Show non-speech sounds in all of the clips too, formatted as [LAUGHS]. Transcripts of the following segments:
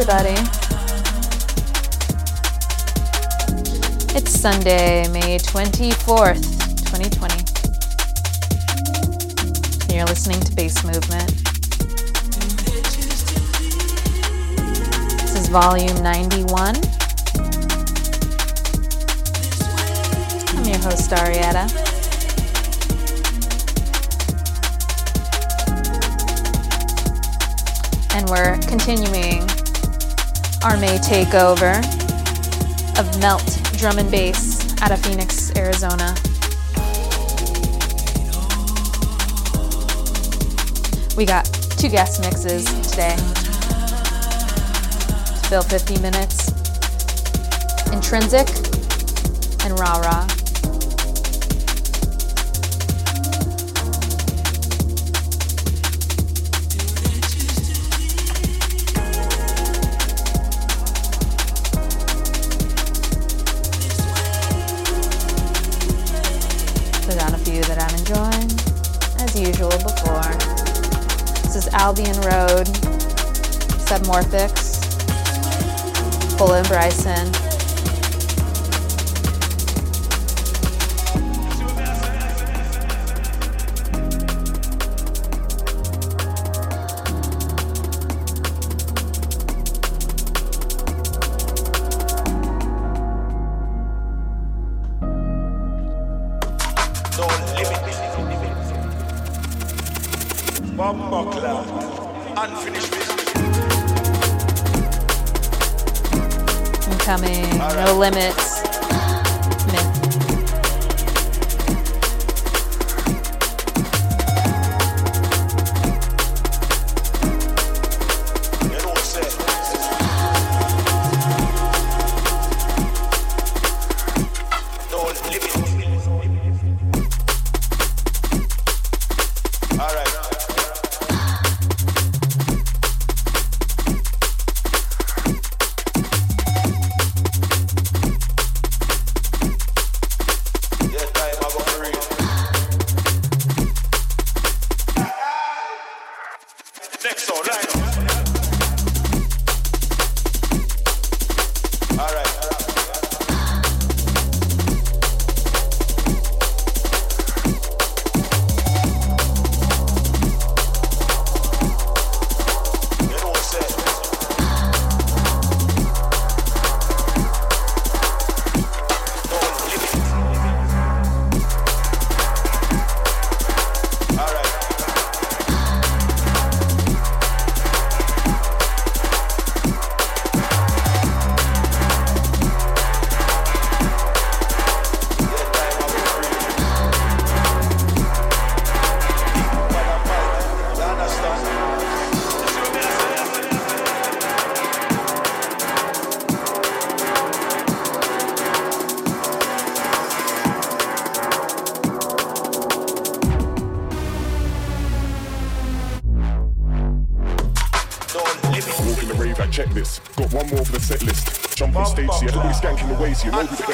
everybody. It's Sunday, May 24th, 2020. You're listening to Bass Movement. This is volume 91. I'm your host, Arietta. And we're continuing May takeover of Melt Drum and Bass out of Phoenix, Arizona. We got two guest mixes today to fill 50 minutes Intrinsic and Rah Rah. Albion Road, Submorphics, Polo and Bryson. Skanking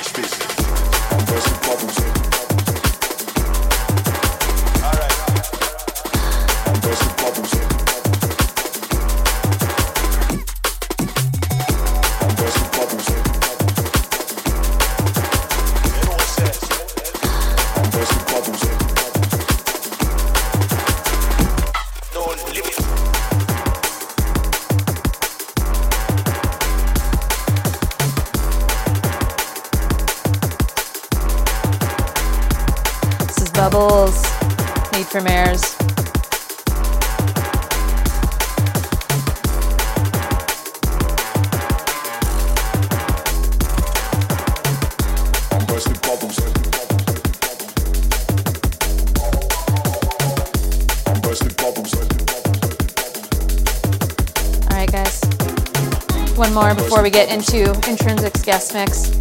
we get into Intrinsic's guest mix.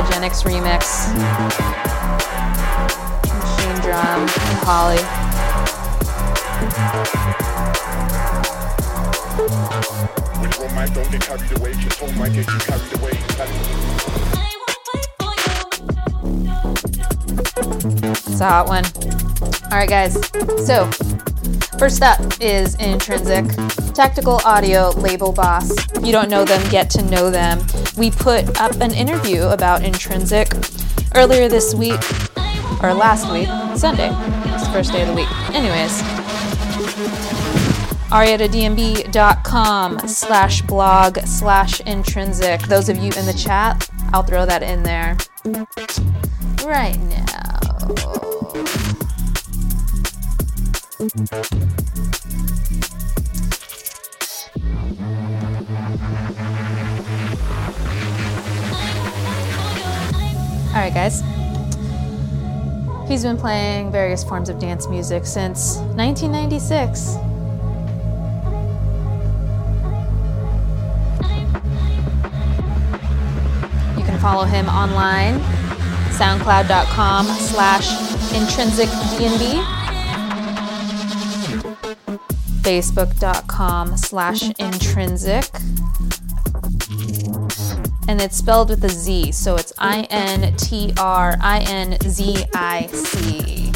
Allergenics Remix, Machinedrum, and Holly. It's a hot one. All right, guys. So, first up is Intrinsic, Tactical Audio label boss. If you don't know them, get to know them. We put up an interview about Intrinsic earlier this week, or last week, Sunday. It's the first day of the week. Anyways, arietadmb.com slash blog slash intrinsic. Those of you in the chat, I'll throw that in there right now. All right, guys. He's been playing various forms of dance music since 1996. You can follow him online, soundcloud.com slash intrinsicdnb, facebook.com slash intrinzic, and it's spelled with a Z, so it's I N T R I N Z I C.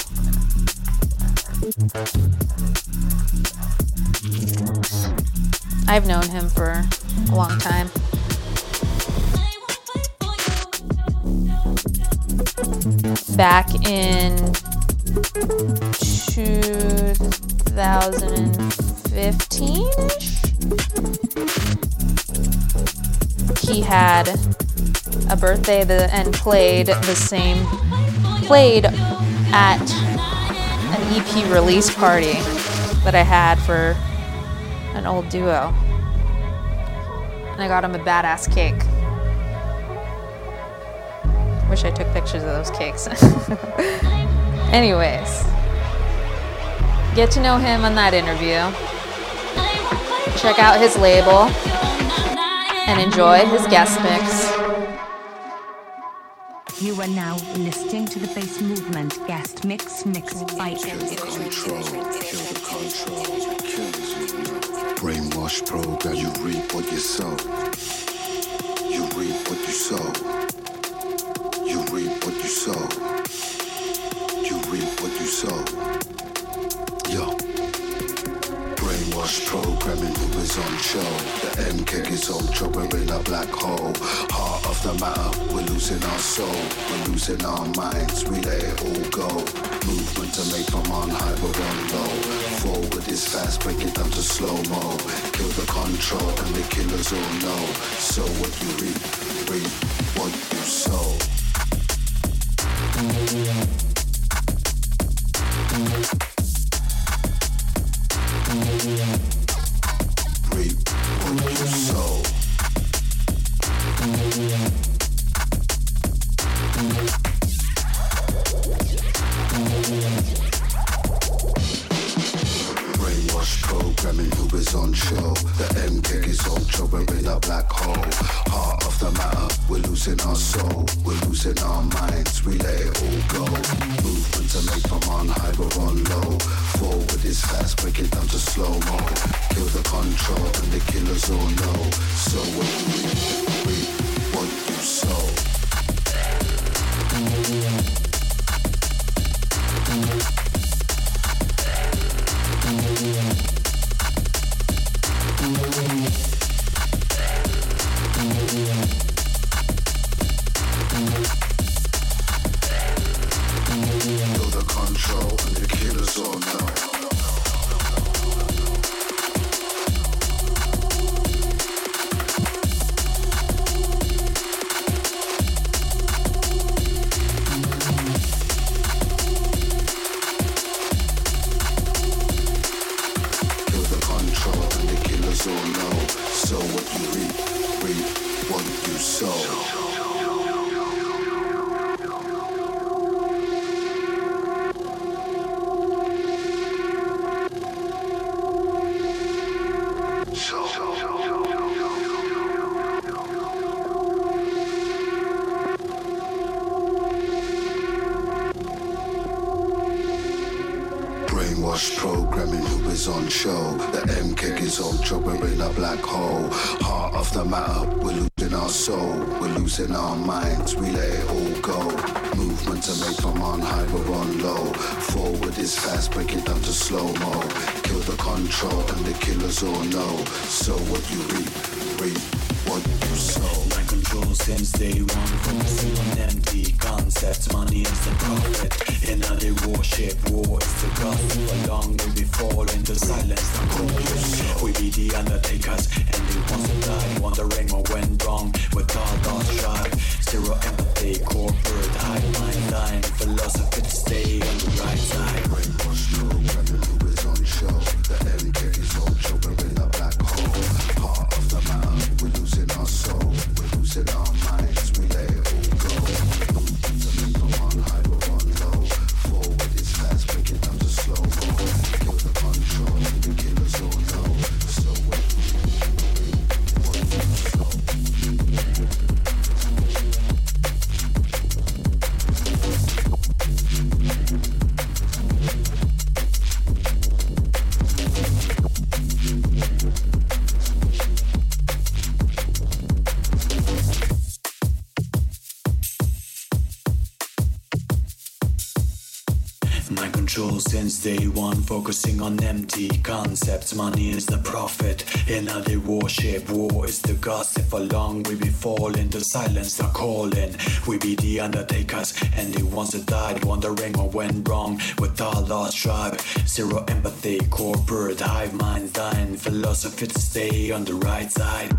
I've known him for a long time. Back in 2015 he had a birthday the, and played the same played at an EP release party that I had for an old duo. And I got him a badass cake. Wish I took pictures of those cakes. [LAUGHS] Anyways, get to know him on that interview. Check out his label and enjoy his guest mix. You are now listening to the bass movement guest mix mixed by control, kill the control, kills you. Brainwash program, you reap what you sow. You reap what you sow. Is on show. The end kick is ultra, we're in a black hole. Heart of the matter, we're losing our soul. We're losing our minds, we let it all go. Movement to make from on high, we're on low. Forward is fast, break it down to slow mo. Kill the control, and the killers all know. So what you reap, reap what you sow. Losing our soul. We're losing our minds, we let it all go. Movement to make from on high, we're on low. Forward is fast, break it down to slow mo. Kill the control, and the killers all know. So what you reap, since day one. from Focusing on empty concepts, money is the profit. In how they war is the gospel. Along will be falling to silence the calling. We be the undertakers, and they want to die. Wondering what went wrong with all those sharp. Zero empathy, corporate, high mind line. Philosophy to stay on the right side. everyone focusing on empty concepts. Money is the profit in how they worship. War is the gossip. For long we be falling to silence, the calling. We be the undertakers and the ones that died wondering what went wrong with our lost tribe. Zero empathy, corporate hive minds dying. Philosophy to stay on the right side.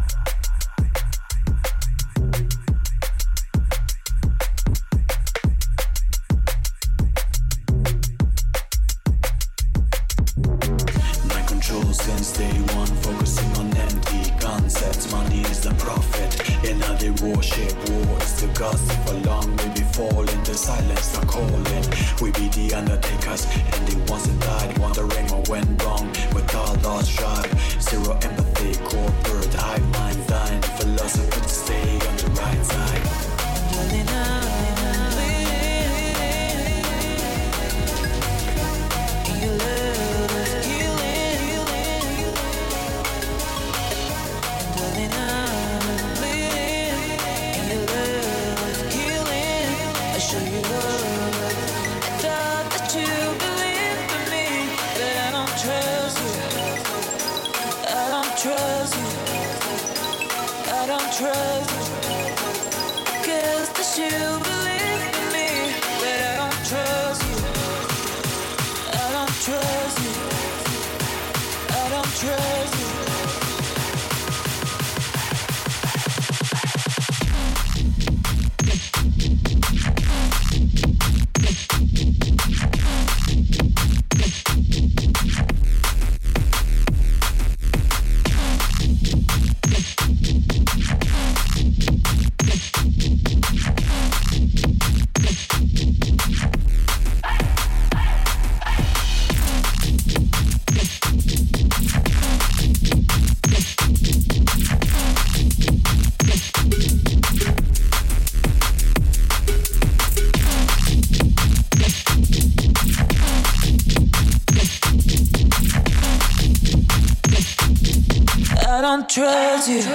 do.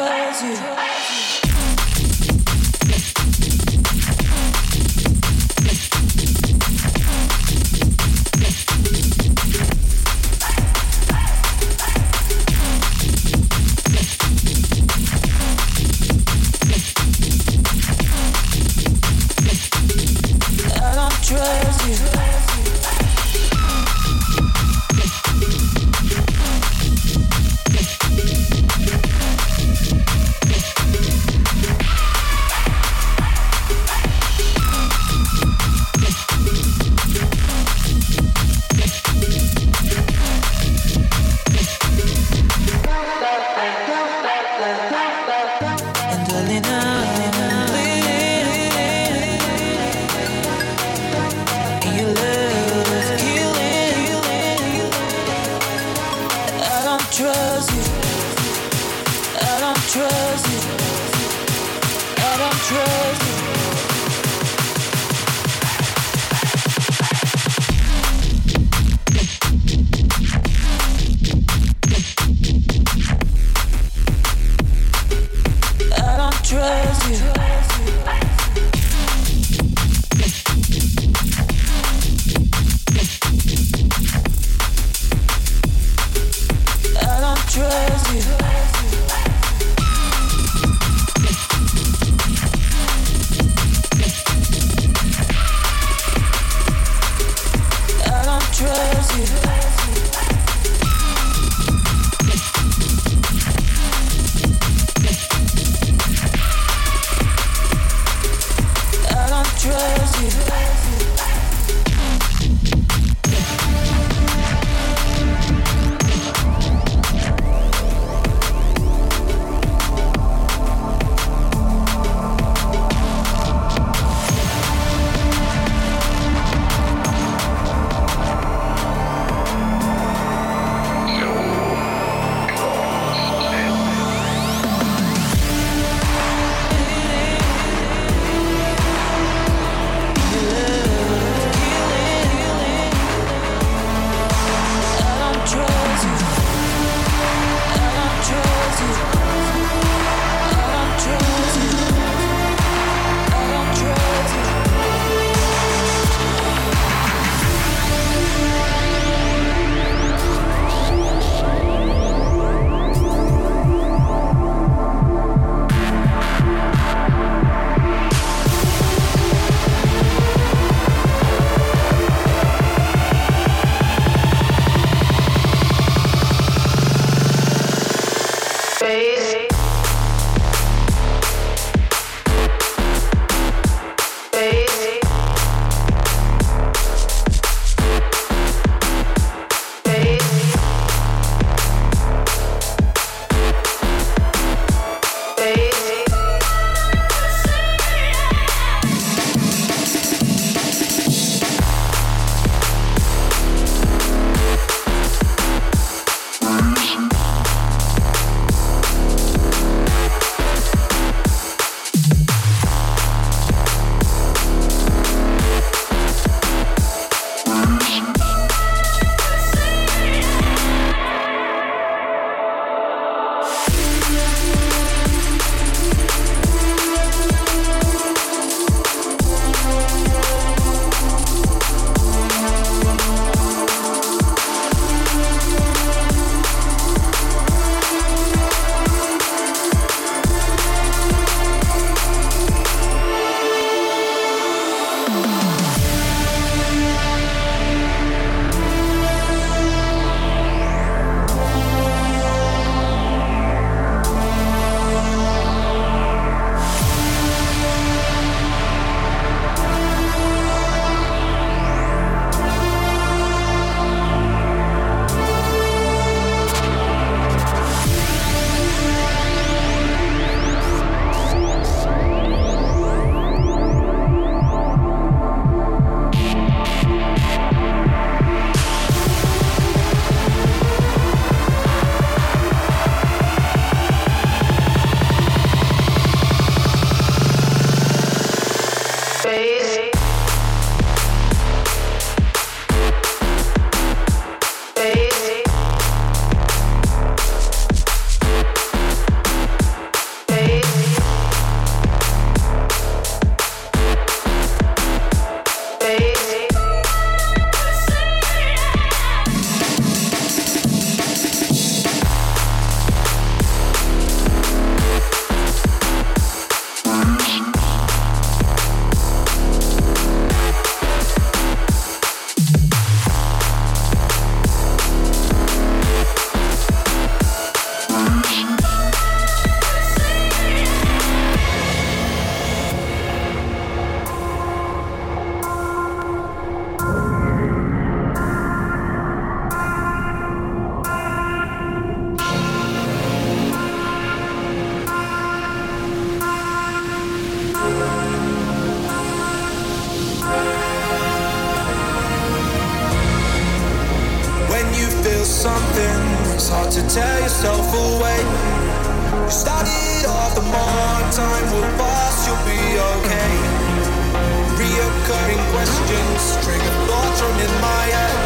recurring questions, trigger thoughts running my head.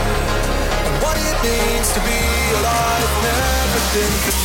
And what it means to be alive and everything.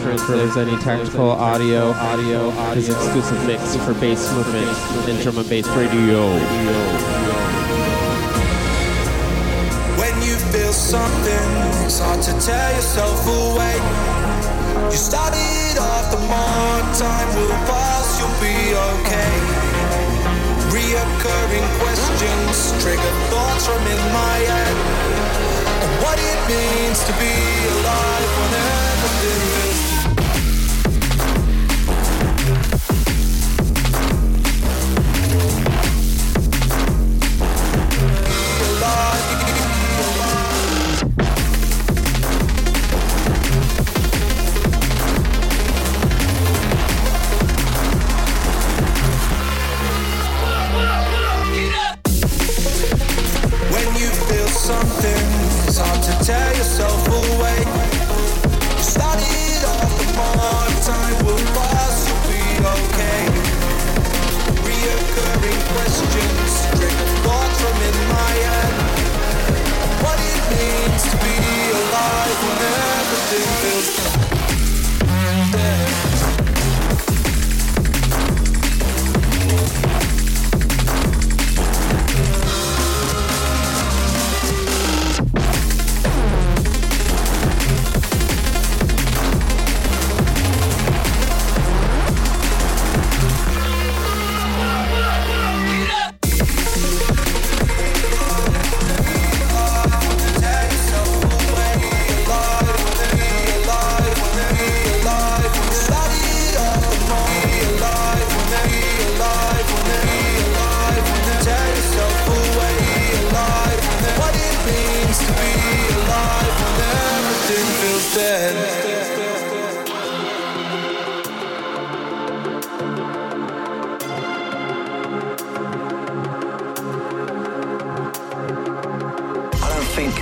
Intrinsic, any tactical audio, audio, his exclusive mix for bass movement and drum and bass radio. When you feel something, it's hard to tear yourself away. You started off the more time will pass, you'll be okay. Reoccurring questions trigger thoughts from in my head. What it means to be alive when everything feels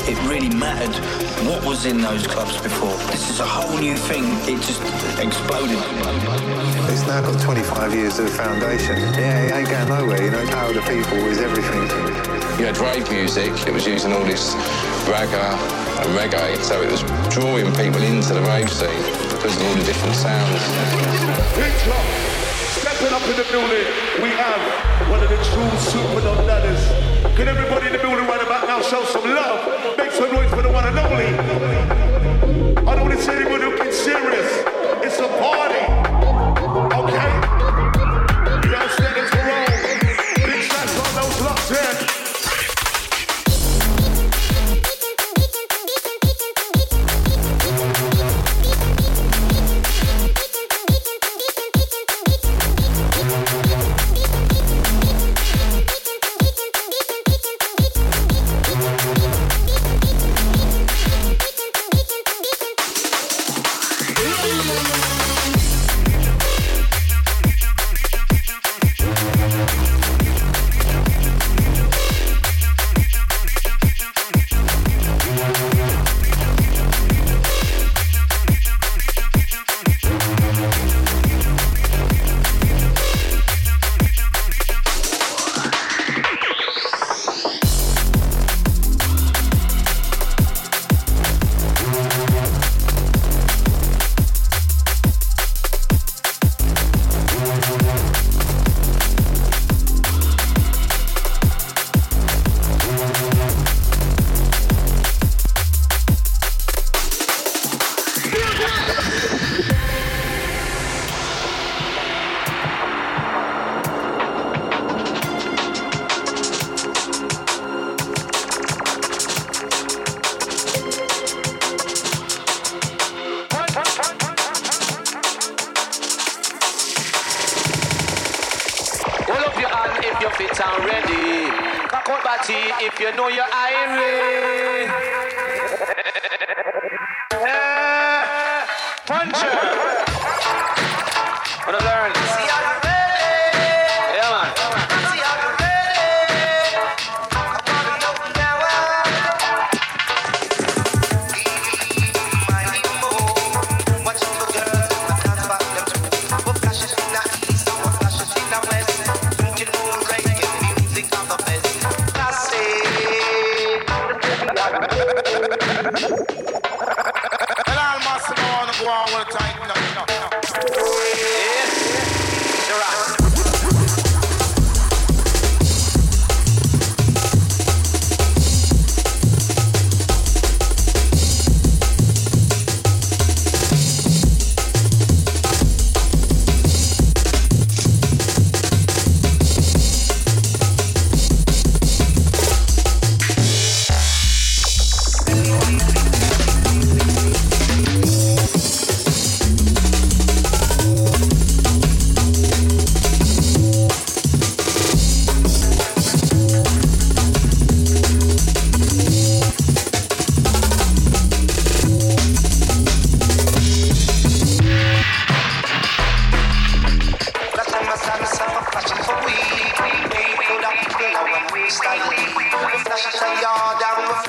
it really mattered what was in those clubs before. This is a whole new thing. It just exploded. It's now got 25 years of foundation. Yeah, it ain't going nowhere. You know, power of the people is everything. You had rave music, it was using all this ragga and reggae, so it was drawing people into the rave scene because of all the different sounds. Big club. Stepping up in the building, we have one of the true super dub ladders. Can everybody in the building right about show some love? Make some noise for the one and only. I don't want to see anybody looking serious.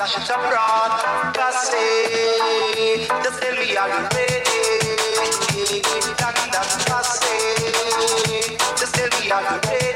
Yard and we it abroad. Just say, just tell me are you ready?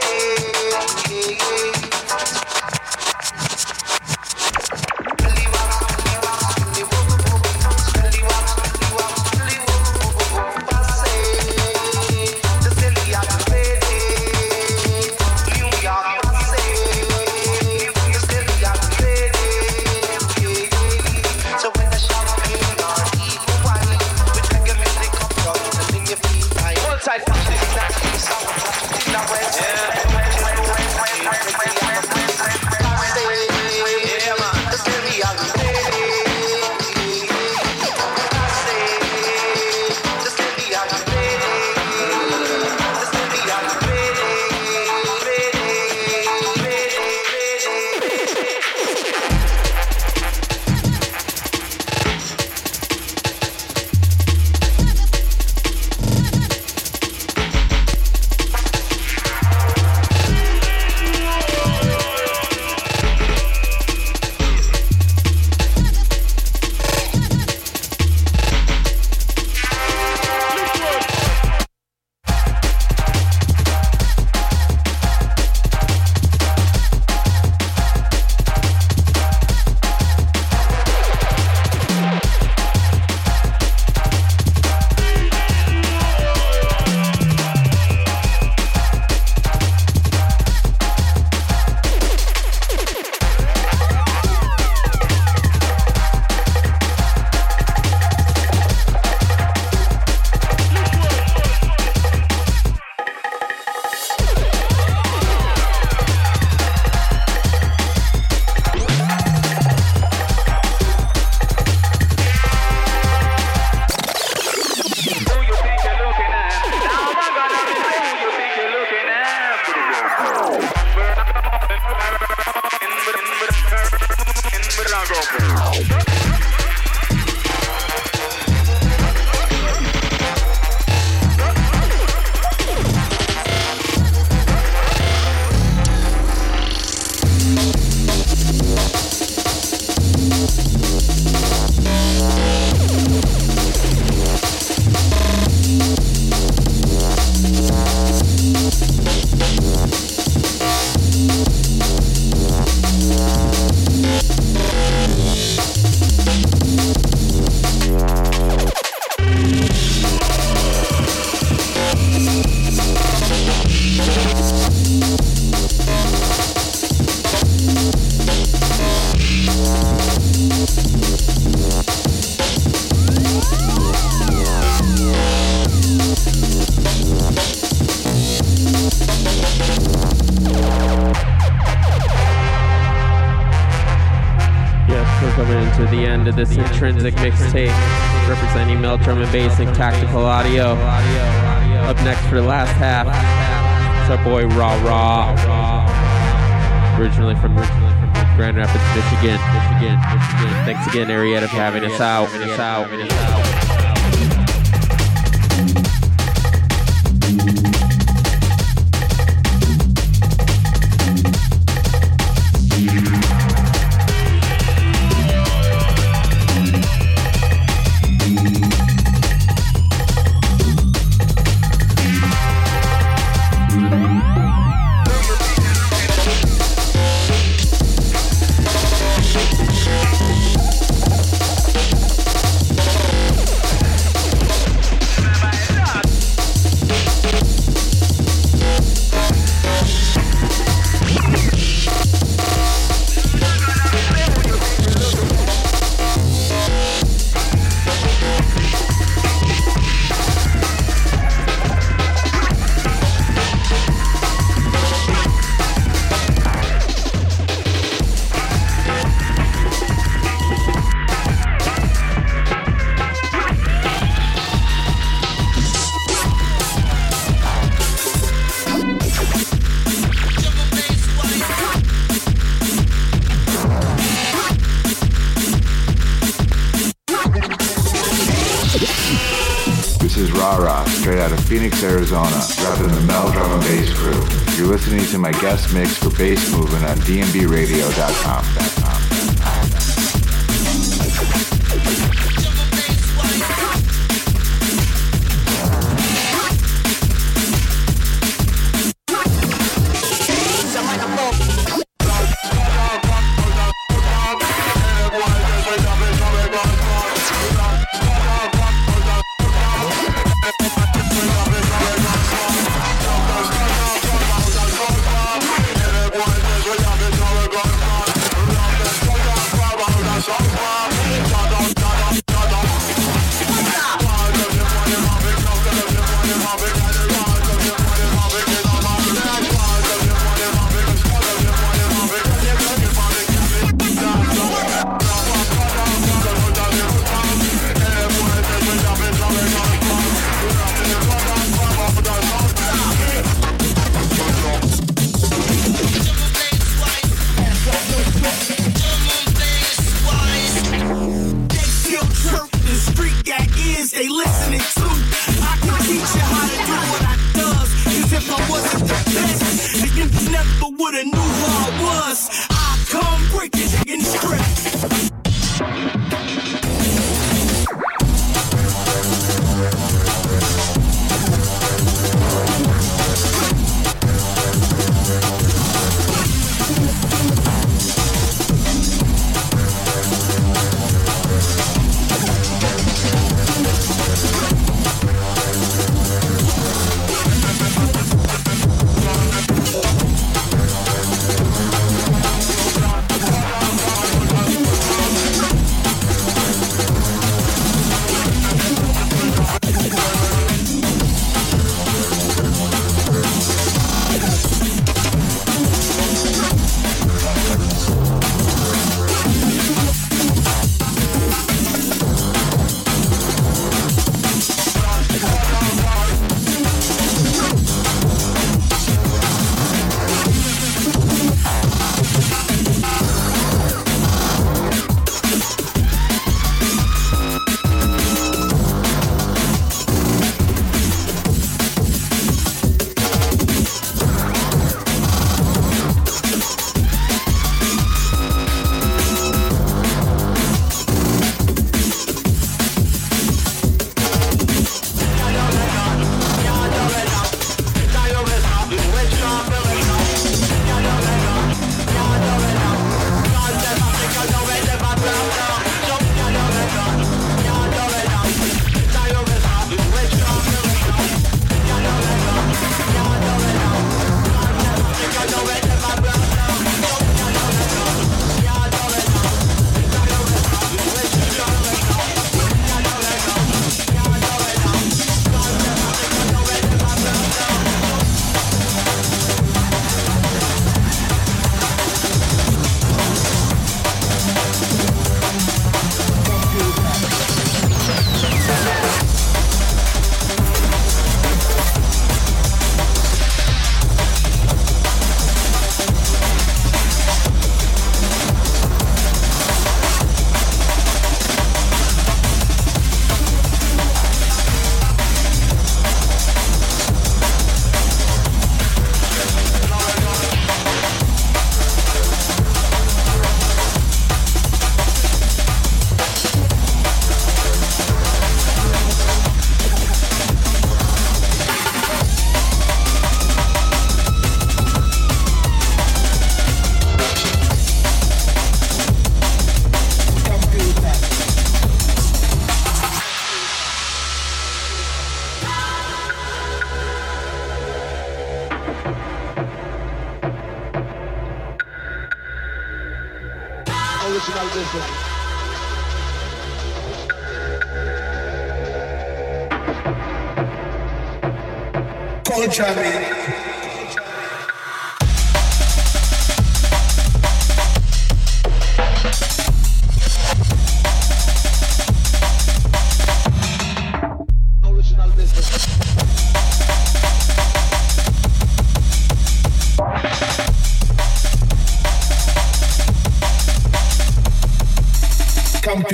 Intrinsic mixtape representing Mel Drum and Bass and Tactical Audio. Up next for the last half, it's our boy Raw Raw. Originally from Grand Rapids, Michigan. Michigan, Michigan. Thanks again, Arietta, for having us out. Having us out. Having us out. Phoenix, Arizona, rapping the Mel Drum and Bass crew. You're listening to my guest mix for Bass Movement on dnbradio.com.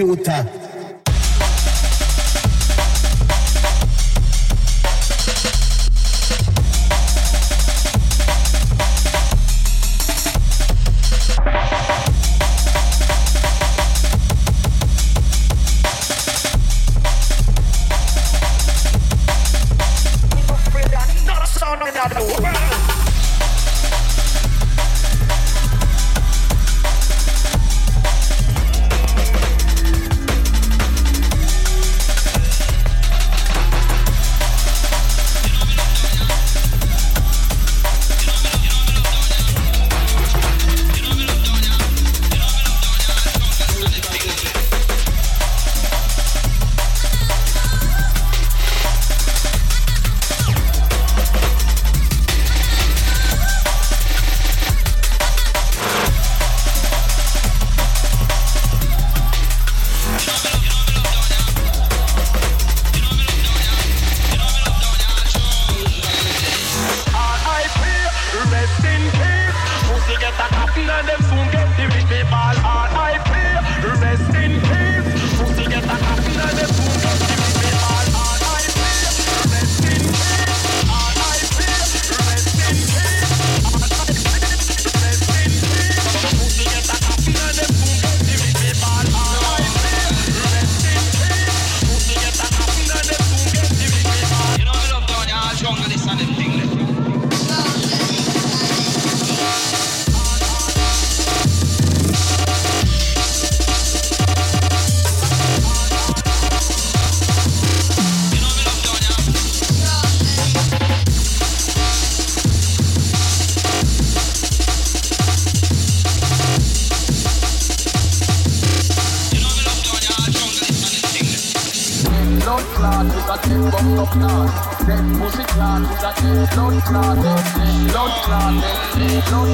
Computer. clot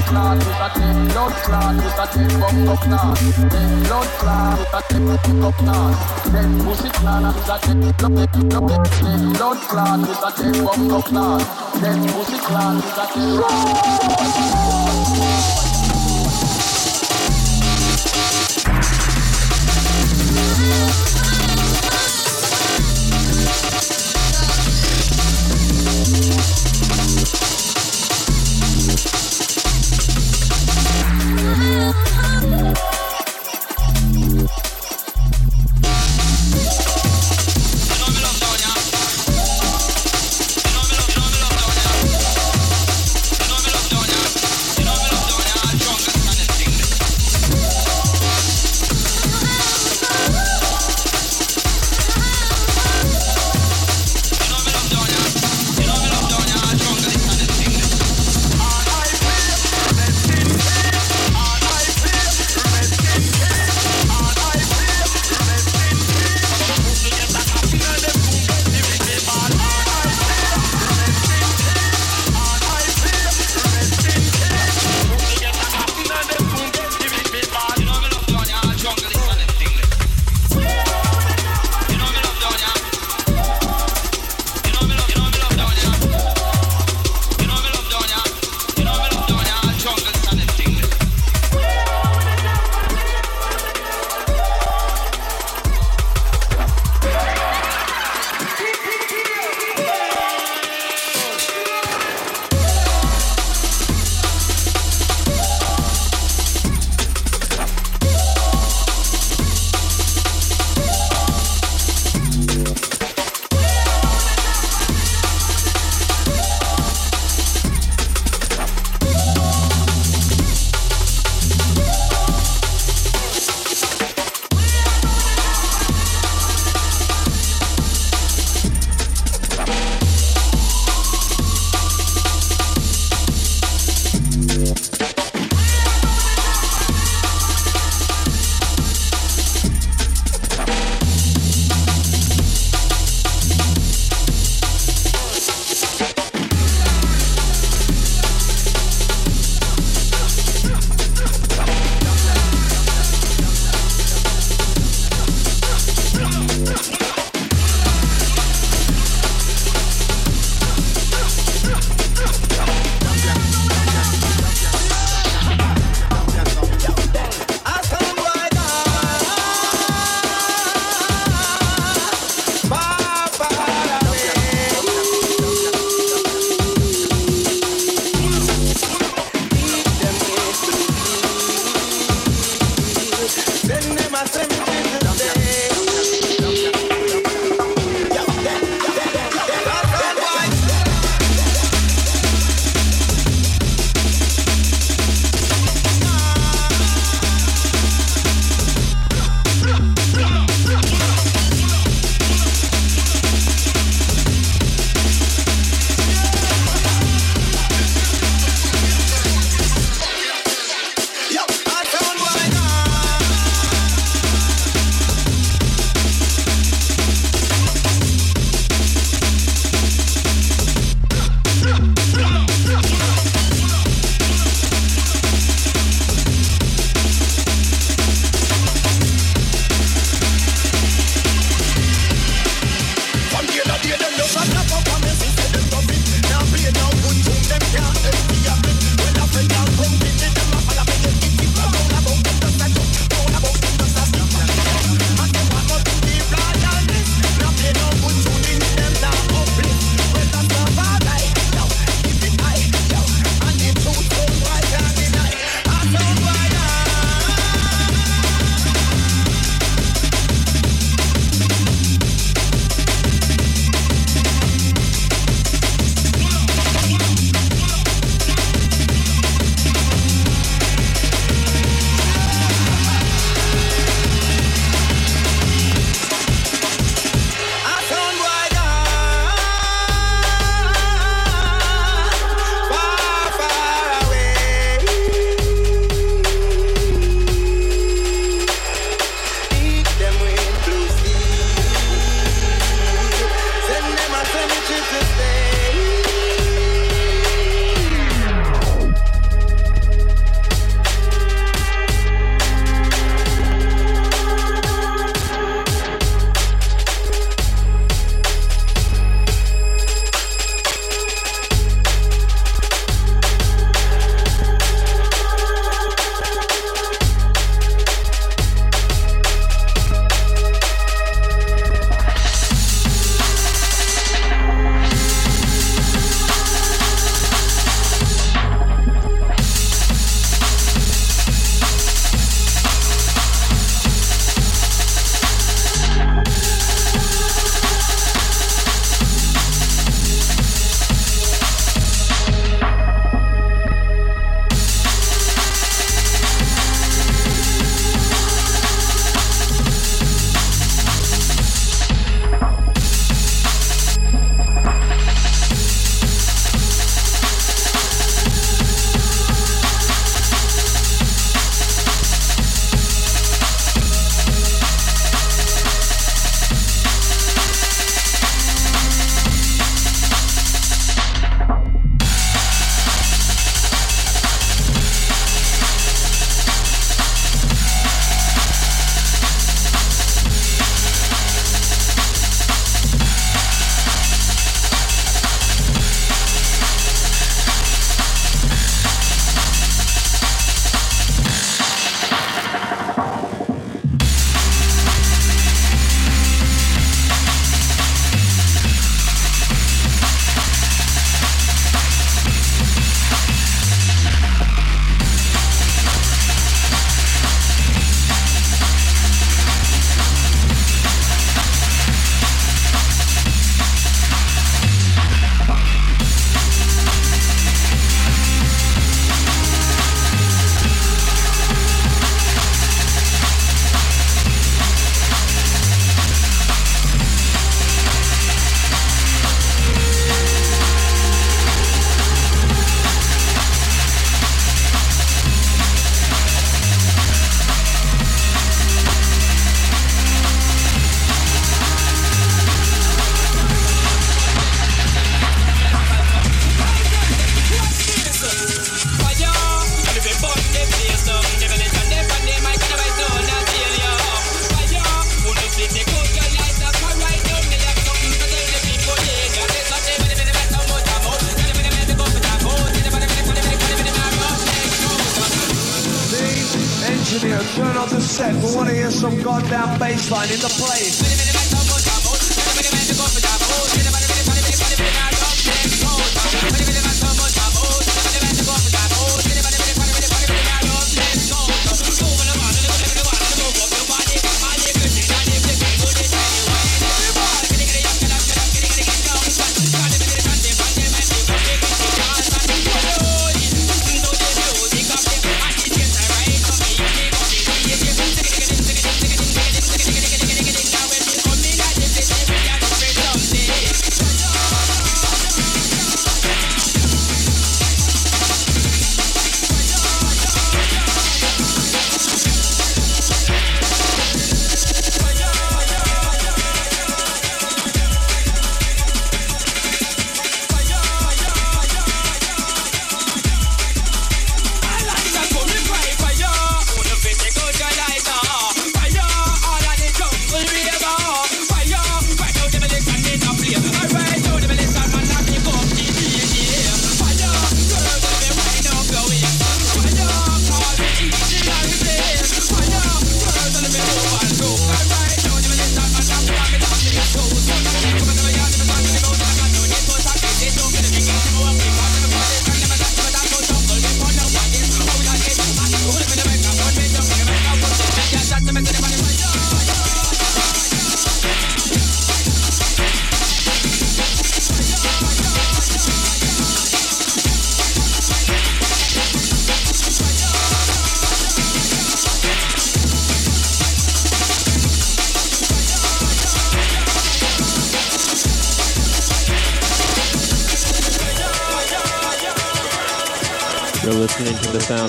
clot is a dead blood clot is a dead bumbo clot. Blood clot is a dead bumbo clot. Clot is a dead blood clot is a dead bumbo clot. Clot is a dead.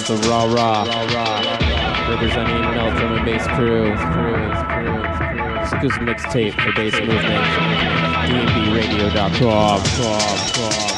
The Raw Raw, representing Drum and Bass Crew. Exclusive mixtape for Bass Movement. DNBRadio.com.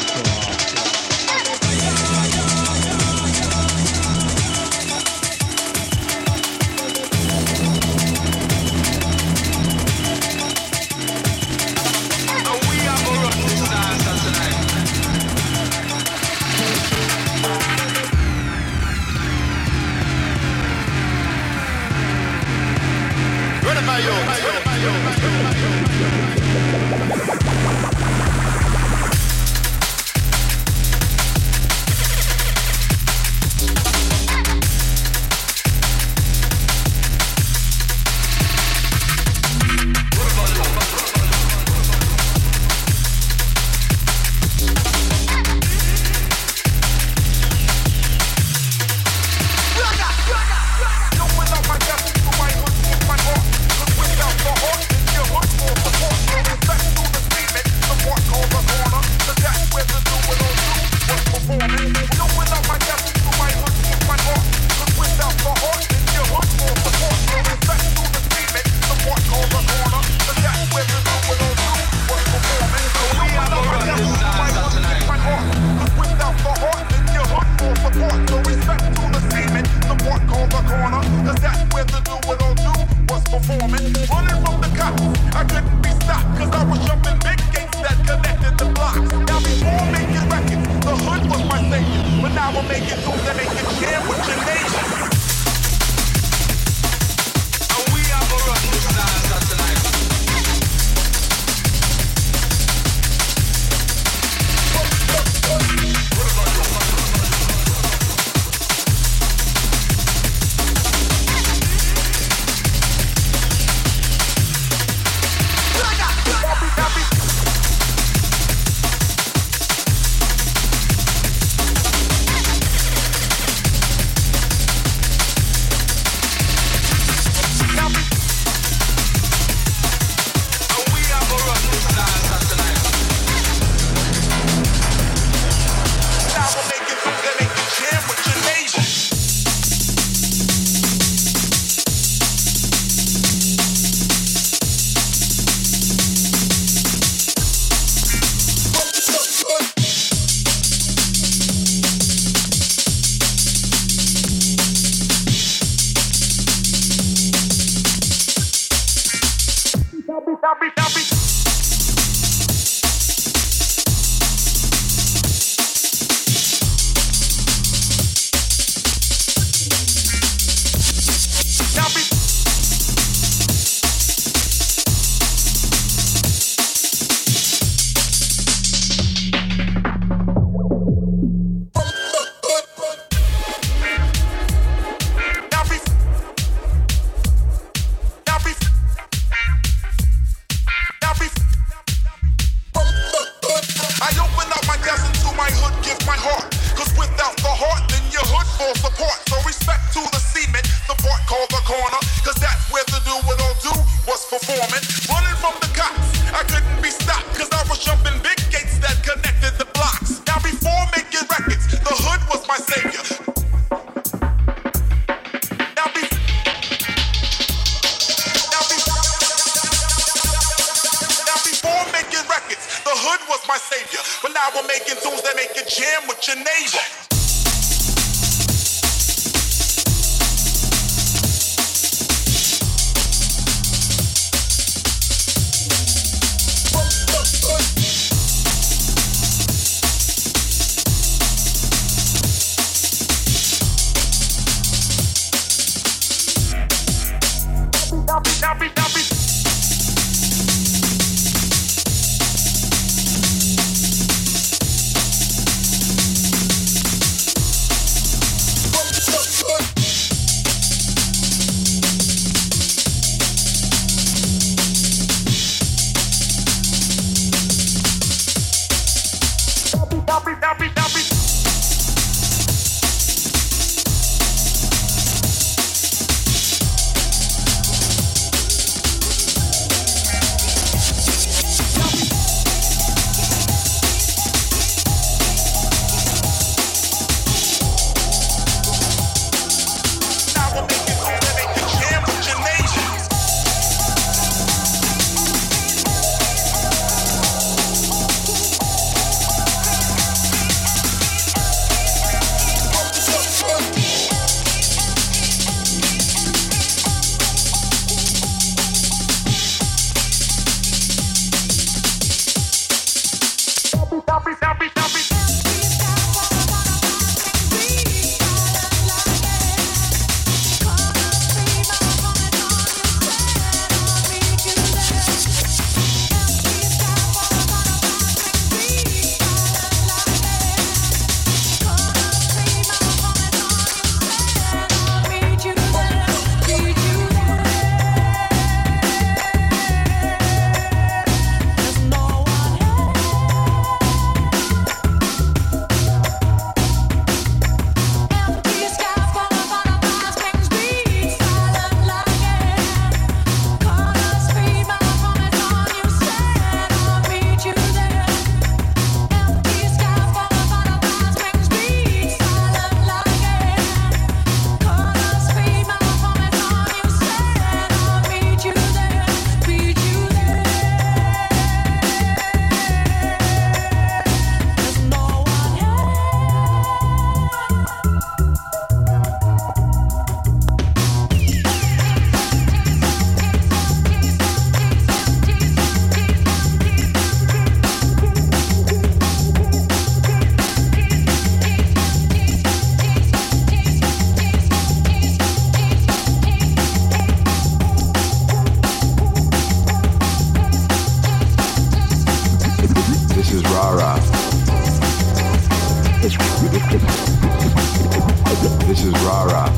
Rara.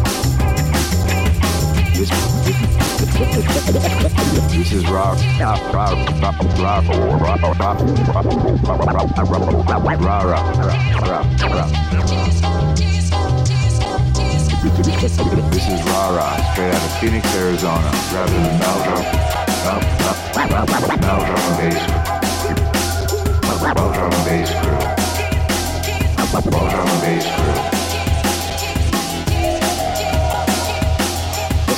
This, is rock. this is Rara. This is Rara, straight out of Phoenix, Arizona, rather than Meldrum. Meldrum bass. Meldrum bass crew. Meldrum bass crew.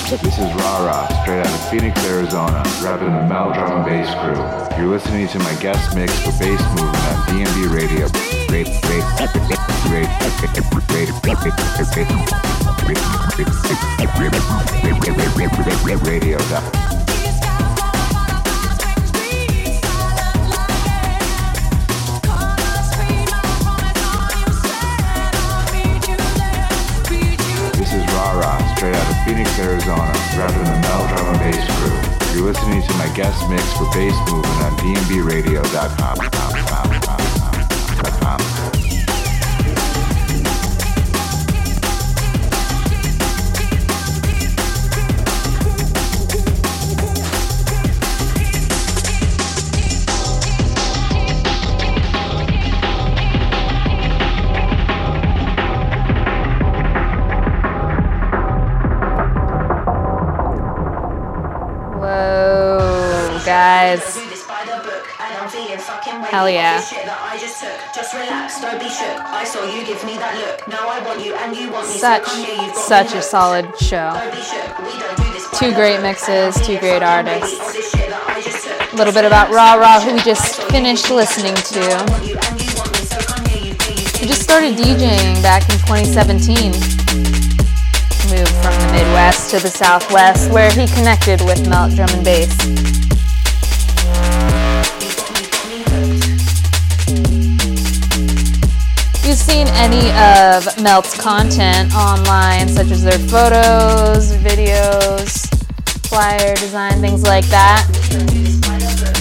This is Rara, straight out of Phoenix, Arizona, rapping the Meldrum and bass crew. You're listening to my guest mix for Bass Movement on DNB Radio. Radio. Phoenix, Arizona, rapping the Meldrum and bass crew. You're listening to my guest mix for Bass Movement on dnbradio.com. Hell yeah. Such, such a solid show. Two great mixes, two great artists. A little bit about Raw Raw, who we just finished listening to. He just started DJing back in 2017. Moved from the Midwest to the Southwest, where he connected with Melt Drum and Bass. Seen any of Melt's content online, such as their photos, videos, flyer design, things like that,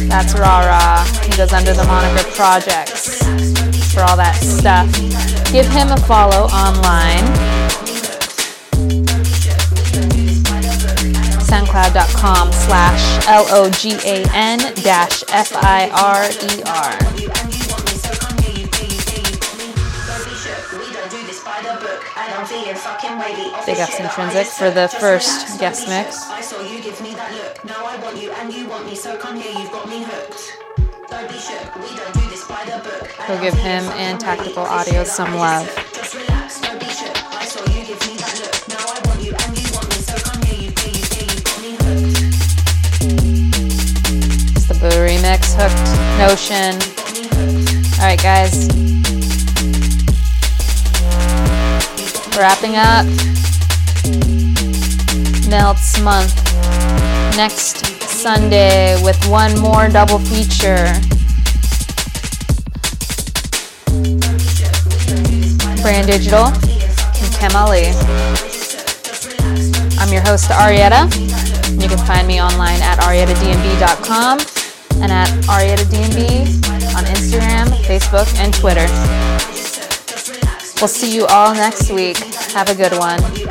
that's Raw. He goes under the moniker Projects for all that stuff. Give him a follow online. soundcloud.com slash L-O-G-A-N dash F-I-R-E-R. Ups intrinzic for the first guest mix. I saw you give me that look. Now I want you and you want me, so come here, you've got me hooked. Don't be shook, we don't do this by the book. We'll give him and Tactical Audio some love. Just relax, don't be shook. I saw you give me that look. Now I want you and you want me, so come here, you you you've got me. It's the Boo remix, Hooked Notion. Alright, guys. Wrapping up Melts month next Sunday with one more double feature. Brand Digital and Kem Ali. I'm your host, Arietta. You can find me online at ariettadnb.com and at ariettadnb on Instagram, Facebook, and Twitter. We'll see you all next week. Have a good one.